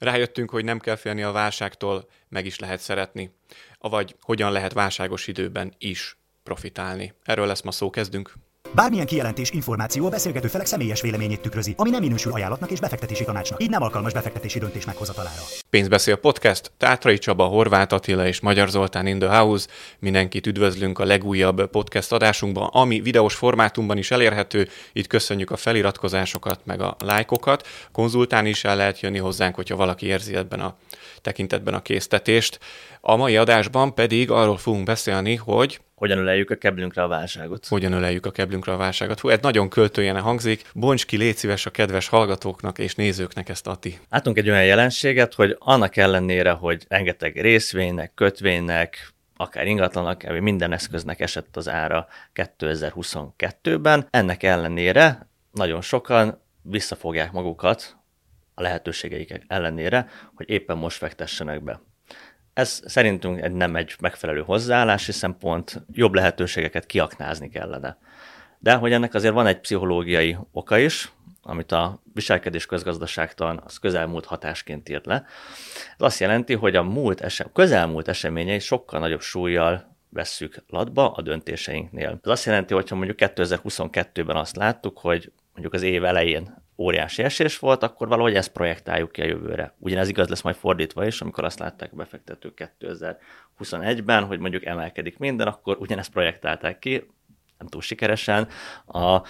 Rájöttünk, hogy nem kell félni a válságtól, meg is lehet szeretni. Avagy hogyan lehet válságos időben is profitálni. Erről lesz ma szó, kezdünk. Bármilyen kijelentés, információ a beszélgető felek személyes véleményét tükrözi, ami nem minősül ajánlatnak és befektetési tanácsnak, így nem alkalmas befektetési döntés meghozatalára. Pénzbeszél podcast, Tátrai Csaba, Horváth Attila és Magyar Zoltán in the house. Mindenkit üdvözlünk a legújabb podcast adásunkban, ami videós formátumban is elérhető. Itt köszönjük a feliratkozásokat, meg a lájkokat. Konzultálni is el lehet jönni hozzánk, hogyha valaki érzi ebben a tekintetben a késztetést. A mai adásban pedig arról fogunk beszélni, hogy hogyan öleljük a keblünkre a válságot. Hogyan öleljük a keblünkre a válságot. Hú, ez nagyon költőjene hangzik. Bonts ki, légy szíves a kedves hallgatóknak és nézőknek ezt, Ati. Látunk egy olyan jelenséget, hogy annak ellenére, hogy rengeteg részvénynek, kötvénynek, akár ingatlanak, minden eszköznek esett az ára 2022-ben, ennek ellenére nagyon sokan visszafogják magukat a lehetőségeik ellenére, hogy éppen most fektessenek be. Ez szerintünk nem egy megfelelő hozzáállás, hiszen pont jobb lehetőségeket kiaknázni kellene. De hogy ennek azért van egy pszichológiai oka is, amit a viselkedés közgazdaságtan az közelmúlt hatásként írt le. Ez azt jelenti, hogy a múlt esem, közelmúlt eseményei sokkal nagyobb súlyjal vesszük latba a döntéseinknél. Ez azt jelenti, hogy ha mondjuk 2022-ben azt láttuk, hogy mondjuk az év elején óriási esés volt, akkor valahogy ezt projektáljuk ki a jövőre. Ugyanez igaz lesz majd fordítva is, amikor azt látták a befektetők 2021-ben, hogy mondjuk emelkedik minden, akkor ugyanezt projektálták ki, nem túl sikeresen, a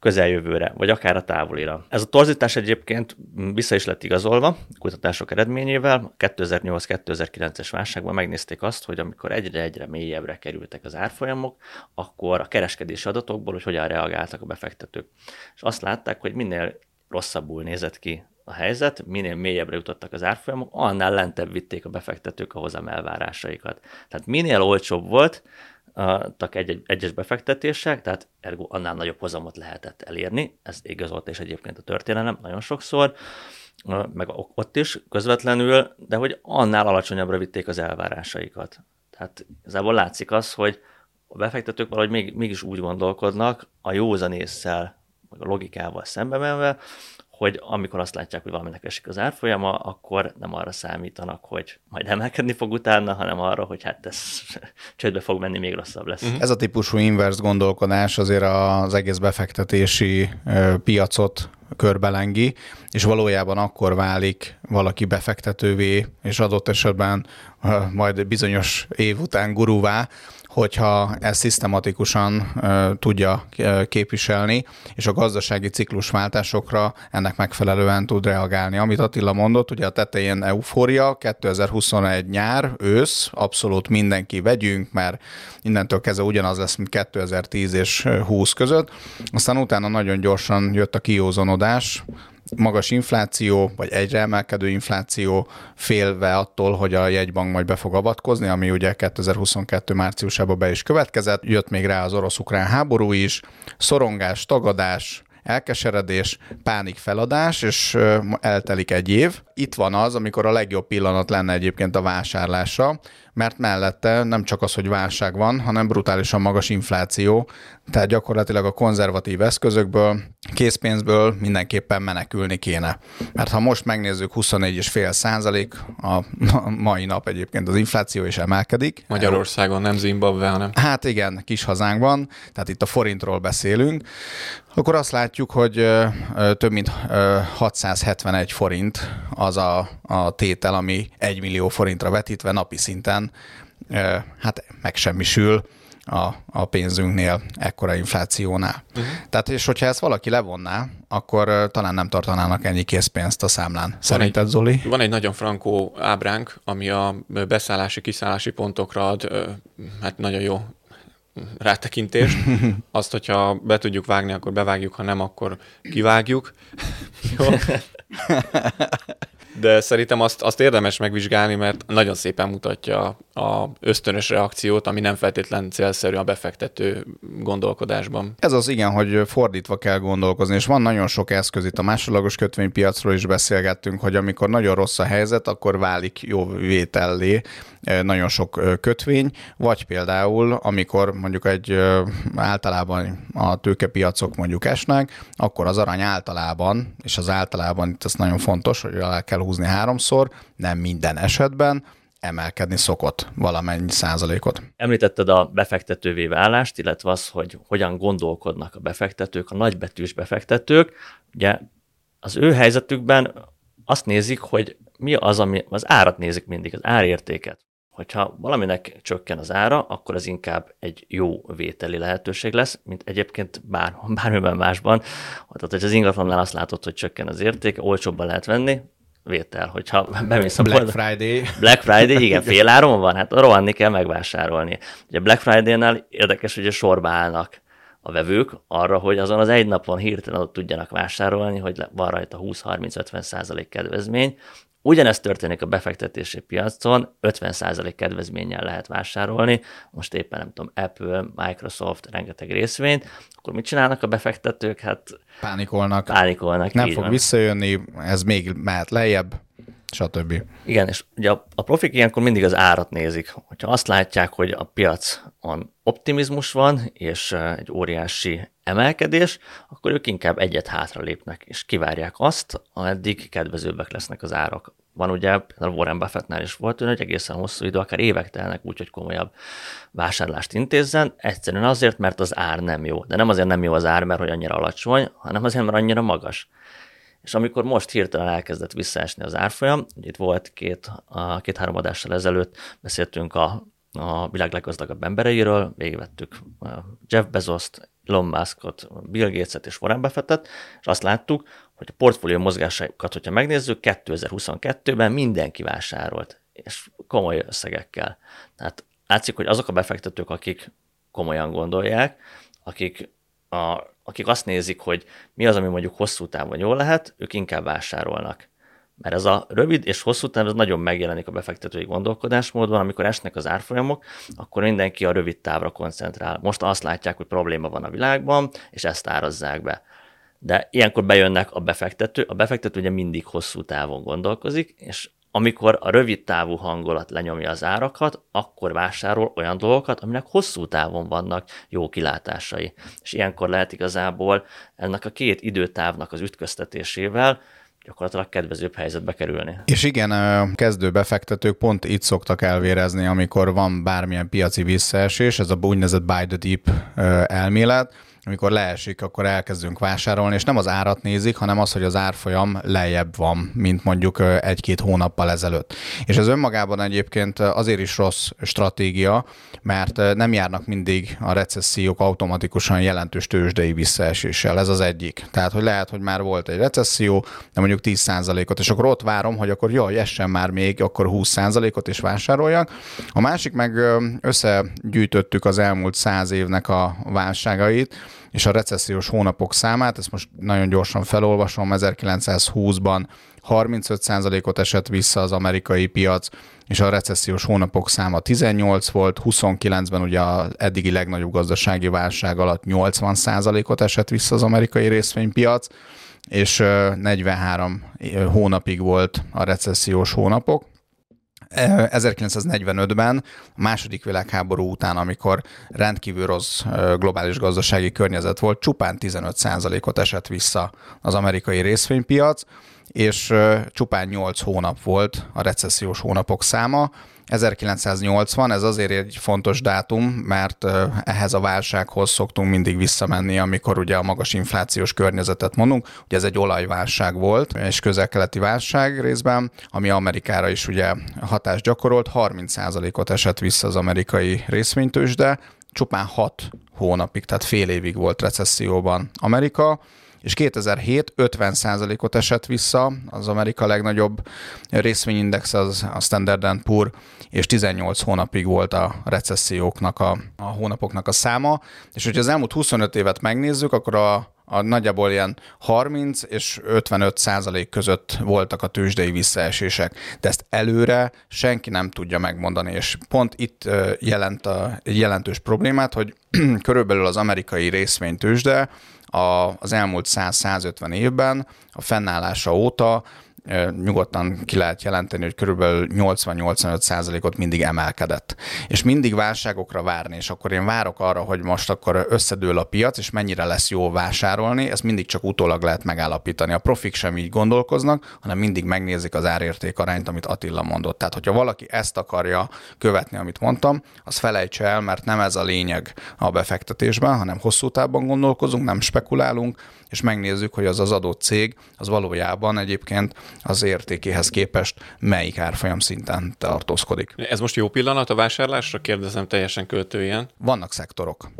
közeljövőre, vagy akár a távolira. Ez a torzítás egyébként vissza is lett igazolva kutatások eredményével. 2008-2009-es válságban megnézték azt, hogy amikor egyre-egyre mélyebbre kerültek az árfolyamok, akkor a kereskedési adatokból, hogy hogyan reagáltak a befektetők. És azt látták, hogy minél rosszabbul nézett ki a helyzet, minél mélyebbre jutottak az árfolyamok, annál lentebb vitték a befektetők a hozam elvárásaikat. Tehát minél olcsóbb volt, tak egy, egyes befektetések, tehát ergo annál nagyobb hozamot lehetett elérni, ez igazolt és egyébként a történelem nagyon sokszor, meg ott is közvetlenül, de hogy annál alacsonyabbra vitték az elvárásaikat. Tehát igazából látszik az, hogy a befektetők valahogy még, mégis úgy gondolkodnak, a józanésszel, a logikával szembe menve, hogy amikor azt látják, hogy valaminek esik az árfolyama, akkor nem arra számítanak, hogy majd emelkedni fog utána, hanem arra, hogy hát ez csődbe fog menni, még rosszabb lesz. Uh-huh. Ez a típusú inverse gondolkodás azért az egész befektetési piacot körbelengi, és valójában akkor válik valaki befektetővé, és adott esetben majd bizonyos év után guruvá, hogyha ezt szisztematikusan tudja képviselni, és a gazdasági ciklusváltásokra ennek megfelelően tud reagálni. Amit Attila mondott, ugye a tetején eufória, 2021 nyár, ősz, abszolút mindenki vegyünk, mert innentől kezdve ugyanaz lesz, mint 2010 és 20 között. Aztán utána nagyon gyorsan jött a kiózanodás, magas infláció, vagy egyre emelkedő infláció, félve attól, hogy a jegybank majd be fog avatkozni, ami ugye 2022 márciusában be is következett. Jött még rá az orosz-ukrán háború is, szorongás, tagadás, elkeseredés, pánik feladás, és eltelik egy év. Itt van az, amikor a legjobb pillanat lenne egyébként a vásárlásra, mert mellette nem csak az, hogy válság van, hanem brutálisan magas infláció, tehát gyakorlatilag a konzervatív eszközökből, készpénzből mindenképpen menekülni kéne. Mert ha most megnézzük 24,5 százalék, a mai nap egyébként az infláció is emelkedik. Magyarországon, nem Zimbabwe, hanem. Hát igen, kis hazánkban, tehát itt a forintról beszélünk, akkor azt látjuk, hogy több mint 671 forint az a, a tétel, ami 1 millió forintra vetítve napi szinten hát megsemmisül a, a pénzünknél, ekkora inflációnál. Uh-huh. Tehát, és hogyha ezt valaki levonná, akkor talán nem tartanának ennyi készpénzt a számlán. Szerinted, egy, Zoli? Van egy nagyon frankó ábránk, ami a beszállási-kiszállási pontokra ad, hát nagyon jó rátekintést. Azt, hogyha be tudjuk vágni, akkor bevágjuk, ha nem, akkor kivágjuk. Jó. De szerintem azt, azt érdemes megvizsgálni, mert nagyon szépen mutatja a ösztönös reakciót, ami nem feltétlen célszerű a befektető gondolkodásban. Ez az igen, hogy fordítva kell gondolkozni, és van nagyon sok eszköz itt a másodlagos kötvénypiacról is beszélgettünk, hogy amikor nagyon rossz a helyzet, akkor válik jó vétellé nagyon sok kötvény, vagy például, amikor mondjuk egy általában a tőkepiacok mondjuk esnek, akkor az arany általában, és az általában itt ez nagyon fontos, hogy alá kell húzni háromszor, nem minden esetben, emelkedni szokott valamennyi százalékot. Említetted a befektetővé válást, illetve az, hogy hogyan gondolkodnak a befektetők, a nagybetűs befektetők. Ugye az ő helyzetükben azt nézik, hogy mi az, ami az árat nézik mindig, az árértéket. Hogyha valaminek csökken az ára, akkor az inkább egy jó vételi lehetőség lesz, mint egyébként bár, bármiben másban. Tehát, hogy az ingatlannál azt látod, hogy csökken az érték, olcsóbban lehet venni, vétel, hogyha bemész a Black. Friday. Black Friday, igen, fél áron van, hát rohanni kell megvásárolni. Ugye Black Friday-nál érdekes, hogy a sorba állnak a vevők arra, hogy azon az egy napon hirtelen ott tudjanak vásárolni, hogy van rajta 20-30-50 százalék kedvezmény, Ugyanezt történik a befektetési piacon, 50% kedvezménnyel lehet vásárolni, most éppen nem tudom, Apple, Microsoft, rengeteg részvényt, akkor mit csinálnak a befektetők? Hát pánikolnak. Pánikolnak. Nem fog van. visszajönni, ez még mehet lejjebb, stb. Igen, és ugye a, a profik ilyenkor mindig az árat nézik. Hogyha azt látják, hogy a piacon optimizmus van, és egy óriási emelkedés, akkor ők inkább egyet hátra lépnek, és kivárják azt, ameddig kedvezőbbek lesznek az árak. Van ugye, például Warren Buffettnál is volt, hogy egészen hosszú idő, akár évek telnek úgy, hogy komolyabb vásárlást intézzen, egyszerűen azért, mert az ár nem jó. De nem azért nem jó az ár, mert hogy annyira alacsony, hanem azért, mert annyira magas. És amikor most hirtelen elkezdett visszaesni az árfolyam, itt volt két, két-három adással ezelőtt, beszéltünk a, a világ leggazdagabb embereiről, végigvettük Jeff Bezos-t, Elon Muskot, Bill Gates-et és Warren Buffettet, és azt láttuk, hogy a portfólió mozgásaikat, hogyha megnézzük, 2022-ben mindenki vásárolt, és komoly összegekkel. Tehát látszik, hogy azok a befektetők, akik komolyan gondolják, akik, a, akik azt nézik, hogy mi az, ami mondjuk hosszú távon jól lehet, ők inkább vásárolnak. Mert ez a rövid és hosszú táv ez nagyon megjelenik a befektetői gondolkodásmódban, amikor esnek az árfolyamok, akkor mindenki a rövid távra koncentrál. Most azt látják, hogy probléma van a világban, és ezt árazzák be. De ilyenkor bejönnek a befektető, a befektető ugye mindig hosszú távon gondolkozik, és amikor a rövid távú hangolat lenyomja az árakat, akkor vásárol olyan dolgokat, aminek hosszú távon vannak jó kilátásai. És ilyenkor lehet igazából ennek a két időtávnak az ütköztetésével gyakorlatilag kedvezőbb helyzetbe kerülni. És igen, kezdő befektetők pont itt szoktak elvérezni, amikor van bármilyen piaci visszaesés, ez a úgynevezett buy the deep elmélet, amikor leesik, akkor elkezdünk vásárolni, és nem az árat nézik, hanem az, hogy az árfolyam lejjebb van, mint mondjuk egy-két hónappal ezelőtt. És ez önmagában egyébként azért is rossz stratégia, mert nem járnak mindig a recessziók automatikusan jelentős tőzsdei visszaeséssel. Ez az egyik. Tehát, hogy lehet, hogy már volt egy recesszió, de mondjuk 10%-ot, és akkor ott várom, hogy akkor jaj, essen már még, akkor 20%-ot is vásároljak. A másik meg összegyűjtöttük az elmúlt száz évnek a válságait, és a recessziós hónapok számát, ezt most nagyon gyorsan felolvasom, 1920-ban 35%-ot esett vissza az amerikai piac, és a recessziós hónapok száma 18 volt, 29-ben ugye az eddigi legnagyobb gazdasági válság alatt 80%-ot esett vissza az amerikai részvénypiac, és 43 hónapig volt a recessziós hónapok. 1945-ben, a második világháború után, amikor rendkívül rossz globális gazdasági környezet volt, csupán 15%-ot esett vissza az amerikai részvénypiac, és csupán 8 hónap volt a recessziós hónapok száma, 1980, ez azért egy fontos dátum, mert ehhez a válsághoz szoktunk mindig visszamenni, amikor ugye a magas inflációs környezetet mondunk. Ugye ez egy olajválság volt, és közel-keleti válság részben, ami Amerikára is ugye hatást gyakorolt. 30%-ot esett vissza az amerikai részvénytősde, csupán 6 hónapig, tehát fél évig volt recesszióban Amerika, és 2007 50%-ot esett vissza, az Amerika legnagyobb részvényindex az a Standard Poor, és 18 hónapig volt a recesszióknak a, a hónapoknak a száma, és hogyha az elmúlt 25 évet megnézzük, akkor a, a nagyjából ilyen 30 és 55 százalék között voltak a tőzsdei visszaesések, de ezt előre senki nem tudja megmondani, és pont itt jelent a jelentős problémát, hogy körülbelül az amerikai részvénytőzsde a, az elmúlt 100-150 évben a fennállása óta nyugodtan ki lehet jelenteni, hogy körülbelül 80-85 százalékot mindig emelkedett. És mindig válságokra várni, és akkor én várok arra, hogy most akkor összedől a piac, és mennyire lesz jó vásárolni, ezt mindig csak utólag lehet megállapítani. A profik sem így gondolkoznak, hanem mindig megnézik az árérték arányt, amit Attila mondott. Tehát, hogyha valaki ezt akarja követni, amit mondtam, az felejtse el, mert nem ez a lényeg a befektetésben, hanem hosszú távban gondolkozunk, nem spekulálunk, és megnézzük, hogy az az adott cég az valójában egyébként az értékéhez képest melyik árfolyam szinten tartózkodik. Ez most jó pillanat a vásárlásra? Kérdezem teljesen költőjen. Vannak szektorok,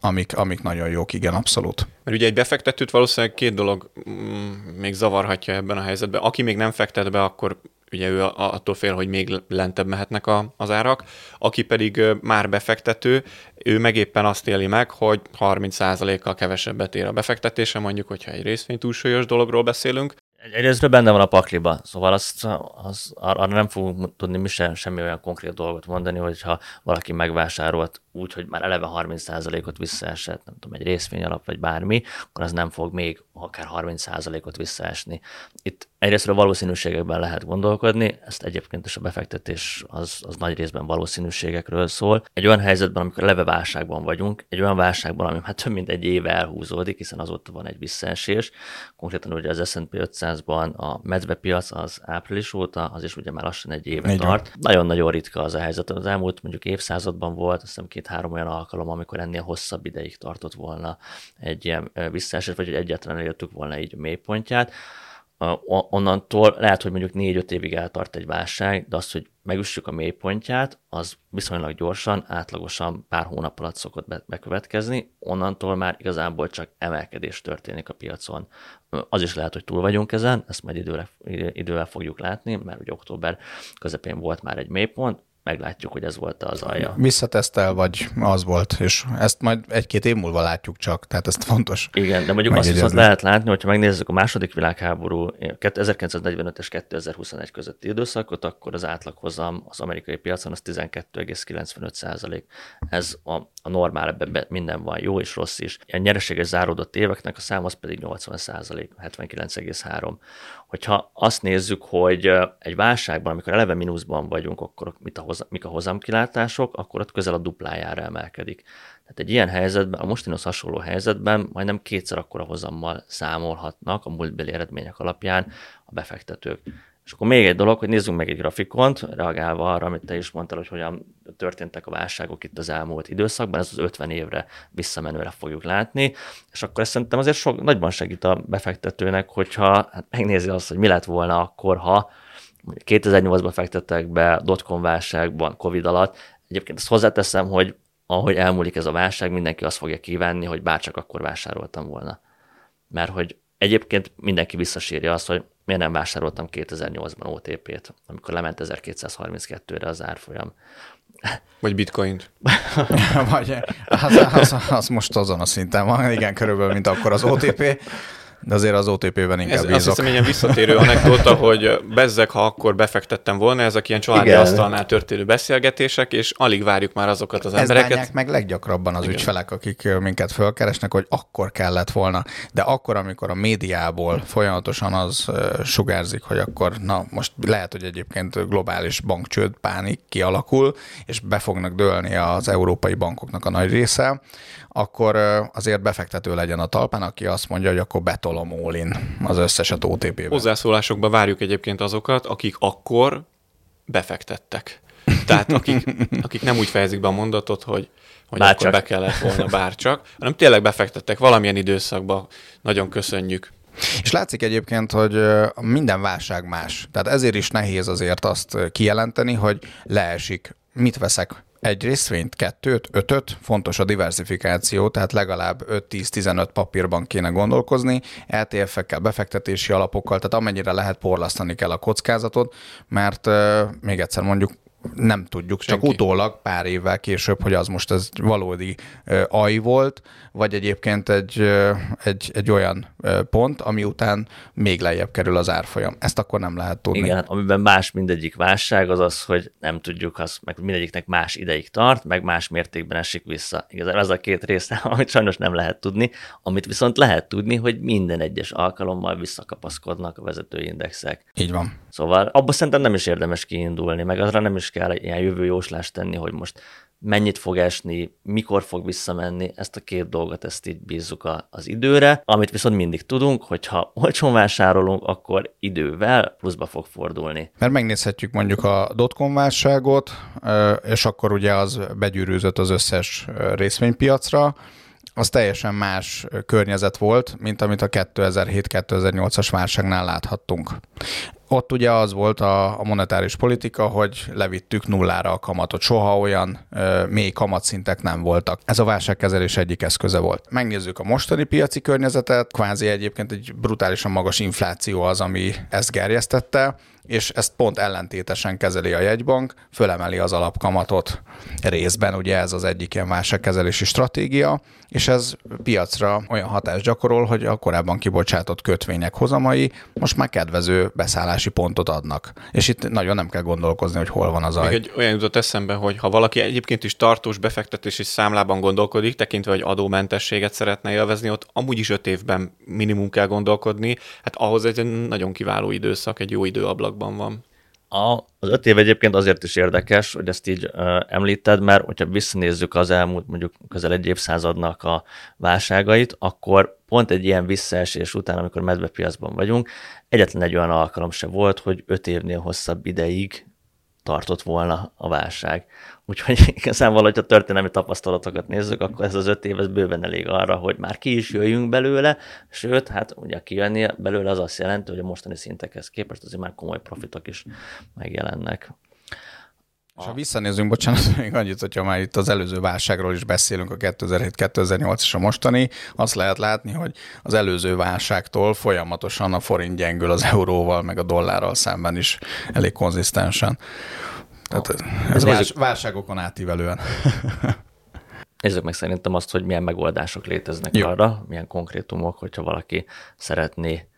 amik, amik nagyon jók, igen, abszolút. Mert ugye egy befektetőt valószínűleg két dolog mm, még zavarhatja ebben a helyzetben. Aki még nem fektet be, akkor ugye ő attól fél, hogy még lentebb mehetnek a, az árak, aki pedig már befektető, ő meg éppen azt éli meg, hogy 30%-kal kevesebbet ér a befektetése, mondjuk, hogyha egy részvény túlsúlyos dologról beszélünk, Egyrésztről benne van a pakliba, szóval azt, az, arra nem fogunk tudni mi sem, semmi olyan konkrét dolgot mondani, hogyha valaki megvásárolt úgy, hogy már eleve 30%-ot visszaesett, nem tudom, egy részvény alap vagy bármi, akkor az nem fog még akár 30%-ot visszaesni. Itt egyrésztről valószínűségekben lehet gondolkodni, ezt egyébként is a befektetés az, az nagy részben valószínűségekről szól. Egy olyan helyzetben, amikor leve válságban vagyunk, egy olyan válságban, ami hát több mint egy éve elhúzódik, hiszen azóta van egy visszaesés, konkrétan ugye az S&P 500-ban a medvepiac az április óta, az is ugye már lassan egy éve tart. Nagyon-nagyon ritka az a helyzet. Az elmúlt mondjuk évszázadban volt, azt hiszem két-három olyan alkalom, amikor ennél hosszabb ideig tartott volna egy ilyen visszaesés, vagy hogy egyáltalán elértük volna így a mélypontját. Onnantól lehet, hogy mondjuk négy-öt évig eltart egy válság, de az, hogy megüssük a mélypontját, az viszonylag gyorsan, átlagosan pár hónap alatt szokott bekövetkezni, onnantól már igazából csak emelkedés történik a piacon. Az is lehet, hogy túl vagyunk ezen, ezt majd időre, idővel fogjuk látni, mert ugye október közepén volt már egy mélypont, meglátjuk, hogy ez volt az alja. Visszatesztel, vagy az volt, és ezt majd egy-két év múlva látjuk csak, tehát ez fontos. Igen, de mondjuk azt viszont lehet látni, hogyha megnézzük a második világháború 1945 és 2021 közötti időszakot, akkor az átlaghozam az amerikai piacon az 12,95 százalék. Ez a, a normál, ebben minden van, jó és rossz is. A nyereséges záródott éveknek a szám az pedig 80 százalék, 79,3. Hogyha azt nézzük, hogy egy válságban, amikor eleve mínuszban vagyunk, akkor mit a hoz, mik a hozamkilátások, akkor ott közel a duplájára emelkedik. Tehát egy ilyen helyzetben, a mostinos hasonló helyzetben majdnem kétszer akkora hozammal számolhatnak a múltbeli eredmények alapján a befektetők. És akkor még egy dolog, hogy nézzünk meg egy grafikont, reagálva arra, amit te is mondtál, hogy hogyan történtek a válságok itt az elmúlt időszakban, ez az 50 évre visszamenőre fogjuk látni, és akkor ezt szerintem azért sok, nagyban segít a befektetőnek, hogyha hát megnézi azt, hogy mi lett volna akkor, ha 2008-ban fektettek be dotcom válságban, Covid alatt. Egyébként ezt hozzáteszem, hogy ahogy elmúlik ez a válság, mindenki azt fogja kívánni, hogy bárcsak akkor vásároltam volna. Mert hogy egyébként mindenki visszasírja azt, hogy miért nem vásároltam 2008-ban OTP-t, amikor lement 1232-re az árfolyam. Vagy bitcoint. Vagy az, az, az, most azon a szinten van, igen, körülbelül, mint akkor az OTP. De azért az OTP-ben inkább Ez bízok. Azt hiszem, ilyen visszatérő anekdota, hogy bezzek, ha akkor befektettem volna, ezek ilyen családi Igen. asztalnál történő beszélgetések, és alig várjuk már azokat az Ez embereket. meg leggyakrabban az Igen. ügyfelek, akik minket fölkeresnek, hogy akkor kellett volna. De akkor, amikor a médiából folyamatosan az sugárzik, hogy akkor na most lehet, hogy egyébként globális bankcsőd, pánik kialakul, és be fognak dőlni az európai bankoknak a nagy része, akkor azért befektető legyen a talpán, aki azt mondja, hogy akkor betolom all az összeset OTP-be. Hozzászólásokba várjuk egyébként azokat, akik akkor befektettek. Tehát akik, akik nem úgy fejezik be a mondatot, hogy, hogy akkor be kellett volna bárcsak, hanem tényleg befektettek valamilyen időszakban. Nagyon köszönjük. És látszik egyébként, hogy minden válság más. Tehát ezért is nehéz azért azt kijelenteni, hogy leesik. Mit veszek egy részvényt, kettőt, ötöt, fontos a diversifikáció, tehát legalább 5-10-15 papírban kéne gondolkozni, ETF-ekkel, befektetési alapokkal, tehát amennyire lehet porlasztani kell a kockázatot, mert még egyszer mondjuk nem tudjuk, csak Senki. utólag pár évvel később, hogy az most ez valódi aj volt, vagy egyébként egy, egy, egy olyan pont, ami után még lejjebb kerül az árfolyam. Ezt akkor nem lehet tudni. Igen, hát amiben más mindegyik válság az az, hogy nem tudjuk, az, meg mindegyiknek más ideig tart, meg más mértékben esik vissza. Igazából ez a két része, amit sajnos nem lehet tudni, amit viszont lehet tudni, hogy minden egyes alkalommal visszakapaszkodnak a vezetőindexek. Így van. Szóval abban szerintem nem is érdemes kiindulni, meg azra nem is kell ilyen jövőjóslást tenni, hogy most mennyit fog esni, mikor fog visszamenni, ezt a két dolgot, ezt így bízzuk az időre. Amit viszont mindig tudunk, hogyha olcsón vásárolunk, akkor idővel pluszba fog fordulni. Mert megnézhetjük mondjuk a dotcom válságot, és akkor ugye az begyűrűzött az összes részvénypiacra, az teljesen más környezet volt, mint amit a 2007-2008-as válságnál láthattunk. Ott ugye az volt a, a monetáris politika, hogy levittük nullára a kamatot. Soha olyan ö, mély kamatszintek nem voltak. Ez a válságkezelés egyik eszköze volt. Megnézzük a mostani piaci környezetet, kvázi egyébként egy brutálisan magas infláció az, ami ezt gerjesztette, és ezt pont ellentétesen kezeli a jegybank, fölemeli az alapkamatot részben, ugye ez az egyik ilyen válságkezelési stratégia, és ez piacra olyan hatást gyakorol, hogy a korábban kibocsátott kötvények hozamai most már kedvező beszállási pontot adnak. És itt nagyon nem kell gondolkozni, hogy hol van az aj. egy olyan jutott eszembe, hogy ha valaki egyébként is tartós befektetési számlában gondolkodik, tekintve, hogy adómentességet szeretne élvezni, ott amúgy is öt évben minimum kell gondolkodni, hát ahhoz egy nagyon kiváló időszak, egy jó időablakban van. A, az öt év egyébként azért is érdekes, hogy ezt így ö, említed, mert hogyha visszanézzük az elmúlt mondjuk közel egy évszázadnak a válságait, akkor pont egy ilyen visszaesés után, amikor medvepiacban vagyunk, egyetlen egy olyan alkalom se volt, hogy öt évnél hosszabb ideig tartott volna a válság. Úgyhogy igazából, hogyha történelmi tapasztalatokat nézzük, akkor ez az öt év ez bőven elég arra, hogy már ki is jöjjünk belőle, sőt, hát ugye kijönni belőle az azt jelenti, hogy a mostani szintekhez képest azért már komoly profitok is megjelennek. És ha visszanézünk, bocsánat, még annyit, hogyha már itt az előző válságról is beszélünk, a 2007-2008 és a mostani, azt lehet látni, hogy az előző válságtól folyamatosan a forint gyengül az euróval, meg a dollárral szemben is elég konzisztensen. Tehát ez Nézzük. vás, válságokon átívelően. Nézzük meg szerintem azt, hogy milyen megoldások léteznek. Jó. arra, milyen konkrétumok, hogyha valaki szeretné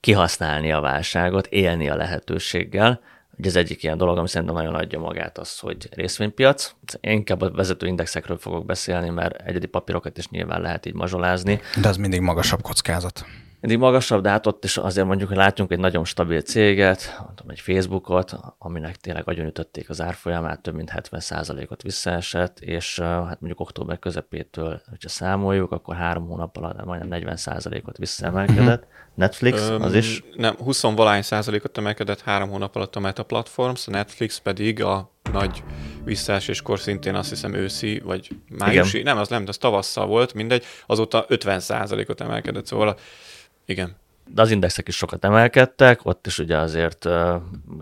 kihasználni a válságot, élni a lehetőséggel. Ugye az egyik ilyen dolog, ami szerintem nagyon adja magát az, hogy részvénypiac. Én inkább a vezető indexekről fogok beszélni, mert egyedi papírokat is nyilván lehet így mazsolázni. De az mindig magasabb kockázat. Mindig magasabb, de hát ott is azért mondjuk, hogy látjunk egy nagyon stabil céget, mondom, egy Facebookot, aminek tényleg agyonütötték az árfolyamát, több mint 70%-ot visszaesett, és hát mondjuk október közepétől, hogyha számoljuk, akkor három hónap alatt majdnem 40%-ot visszaemelkedett. Netflix, az is? Nem, 20 valány százalékot emelkedett három hónap alatt a Meta Platforms, a Netflix pedig a nagy visszaeséskor szintén azt hiszem őszi, vagy májusi, nem, az nem, az tavasszal volt, mindegy, azóta 50 százalékot emelkedett, szóval igen. de az indexek is sokat emelkedtek, ott is ugye azért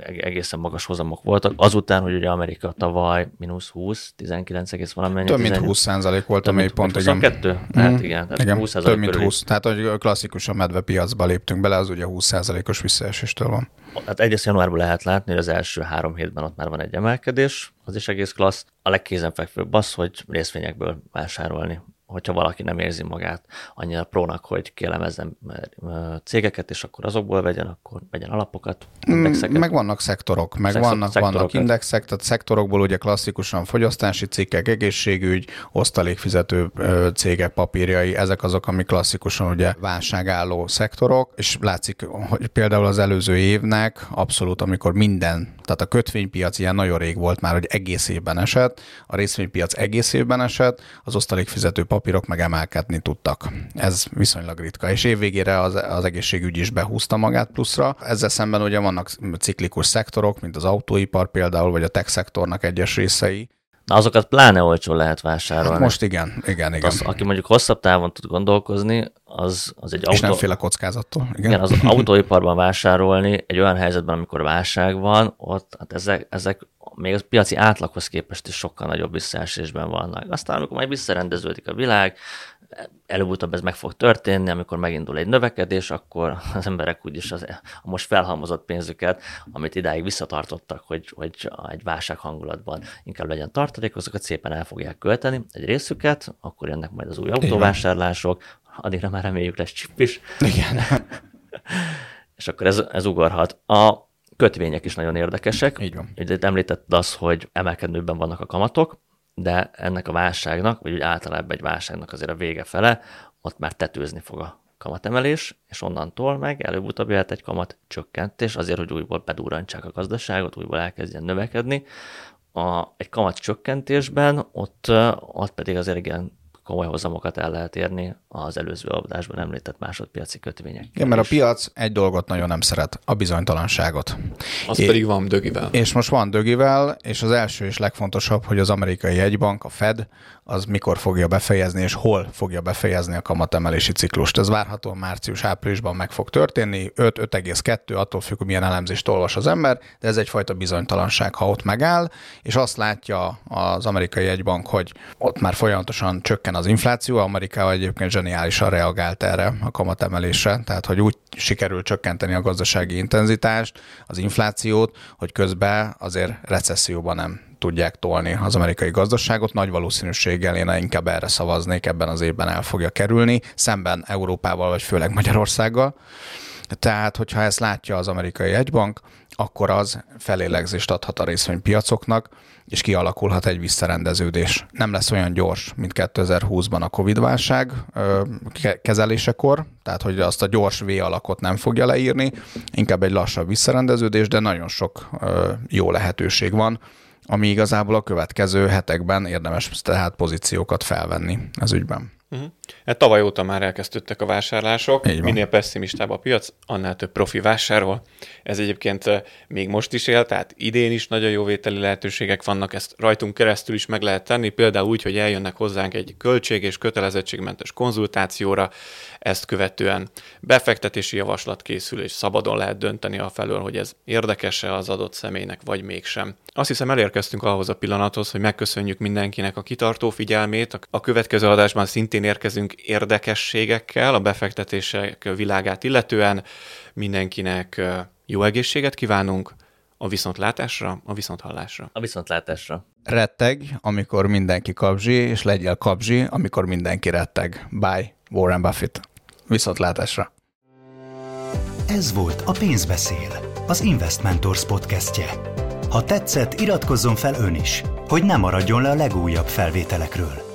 egészen magas hozamok voltak. Azután, hogy ugye Amerika tavaly mínusz 20, 19 egész valamennyi. Több mint 18 20 százalék volt a Több mint mélypont, igen. 22? Hát igen, tehát igen 20% több mint körüli. 20. Tehát, hogy klasszikusan medvepiacba léptünk bele, az ugye 20 százalékos visszaeséstől van. Hát egyrészt januárban lehet látni, hogy az első három hétben ott már van egy emelkedés, az is egész klassz. A legkézenfekvőbb az, hogy részvényekből vásárolni hogyha valaki nem érzi magát annyira prónak, hogy kélemezzen ö, cégeket, és akkor azokból vegyen, akkor vegyen alapokat, indexeket. Meg vannak szektorok, meg Szektor- vannak, vannak indexek, tehát szektorokból ugye klasszikusan fogyasztási cikkek, egészségügy, osztalékfizető cégek papírjai, ezek azok, ami klasszikusan ugye válságálló szektorok, és látszik, hogy például az előző évnek abszolút, amikor minden, tehát a kötvénypiac ilyen nagyon rég volt már, hogy egész évben esett, a részvénypiac egész évben esett, az osztalékfizető papírok meg emelkedni tudtak. Ez viszonylag ritka. És évvégére az, az egészségügy is behúzta magát pluszra. Ezzel szemben ugye vannak ciklikus szektorok, mint az autóipar például, vagy a tech szektornak egyes részei. Na, azokat pláne olcsó lehet vásárolni. Hát most igen, igen, igen. az, aki mondjuk hosszabb távon tud gondolkozni, az, az egy És autó... nem fél a kockázattól. Igen. Igen, az autóiparban vásárolni egy olyan helyzetben, amikor válság van, ott hát ezek, ezek még a piaci átlaghoz képest is sokkal nagyobb visszaesésben vannak. Aztán, amikor majd visszarendeződik a világ, előbb-utóbb ez meg fog történni, amikor megindul egy növekedés, akkor az emberek úgyis az, a most felhalmozott pénzüket, amit idáig visszatartottak, hogy, hogy egy válság hangulatban inkább legyen tartalék, azokat szépen el fogják költeni egy részüket, akkor jönnek majd az új autóvásárlások, addigra már reméljük lesz csip is. Igen. és akkor ez, ez ugorhat. A kötvények is nagyon érdekesek. Így van. Ugye említett az, hogy emelkedőben vannak a kamatok, de ennek a válságnak, vagy úgy általában egy válságnak azért a vége fele, ott már tetőzni fog a kamatemelés, és onnantól meg előbb-utóbb jöhet egy kamat csökkentés, azért, hogy újból bedurrantsák a gazdaságot, újból elkezdjen növekedni. A, egy kamat csökkentésben ott, ott pedig azért igen komoly hozamokat el lehet érni az előző adásban említett másodpiaci kötvények. Igen, mert a piac egy dolgot nagyon nem szeret, a bizonytalanságot. Az é- pedig van dögivel. És most van dögivel, és az első és legfontosabb, hogy az amerikai jegybank, a Fed, az mikor fogja befejezni, és hol fogja befejezni a kamatemelési ciklust. Ez várhatóan március-áprilisban meg fog történni, 5-5,2, attól függ, hogy milyen elemzést olvas az ember, de ez egyfajta bizonytalanság, ha ott megáll, és azt látja az amerikai jegybank, hogy ott már folyamatosan csökken az infláció, Amerikában egyébként zseniálisan reagált erre a kamatemelésre, tehát hogy úgy sikerül csökkenteni a gazdasági intenzitást, az inflációt, hogy közben azért recesszióban nem tudják tolni az amerikai gazdaságot. Nagy valószínűséggel én inkább erre szavaznék, ebben az évben el fogja kerülni, szemben Európával, vagy főleg Magyarországgal. Tehát, hogyha ezt látja az amerikai egybank, akkor az felélegzést adhat a részvénypiacoknak, és kialakulhat egy visszarendeződés. Nem lesz olyan gyors, mint 2020-ban a Covid-válság kezelésekor, tehát hogy azt a gyors V alakot nem fogja leírni, inkább egy lassabb visszarendeződés, de nagyon sok jó lehetőség van, ami igazából a következő hetekben érdemes tehát pozíciókat felvenni az ügyben. Uh-huh. Hát tavaly óta már elkezdődtek a vásárlások, minél pessimistább a piac, annál több profi vásárol. Ez egyébként eh, még most is él, tehát idén is nagyon jó vételi lehetőségek vannak, ezt rajtunk keresztül is meg lehet tenni, például úgy, hogy eljönnek hozzánk egy költség és kötelezettségmentes konzultációra, ezt követően befektetési javaslat készül, és szabadon lehet dönteni a felől, hogy ez érdekese az adott személynek, vagy mégsem. Azt hiszem elérkeztünk ahhoz a pillanathoz, hogy megköszönjük mindenkinek a kitartó figyelmét. A következő adásban szintén érkezünk érdekességekkel a befektetések világát illetően. Mindenkinek jó egészséget kívánunk, a viszontlátásra, a viszonthallásra. A viszontlátásra. Retteg, amikor mindenki kapzsi, és legyél kapzsi, amikor mindenki retteg. Bye, Warren Buffett. Viszontlátásra. Ez volt a Pénzbeszél, az Investmentors podcastje. Ha tetszett, iratkozzon fel ön is, hogy ne maradjon le a legújabb felvételekről.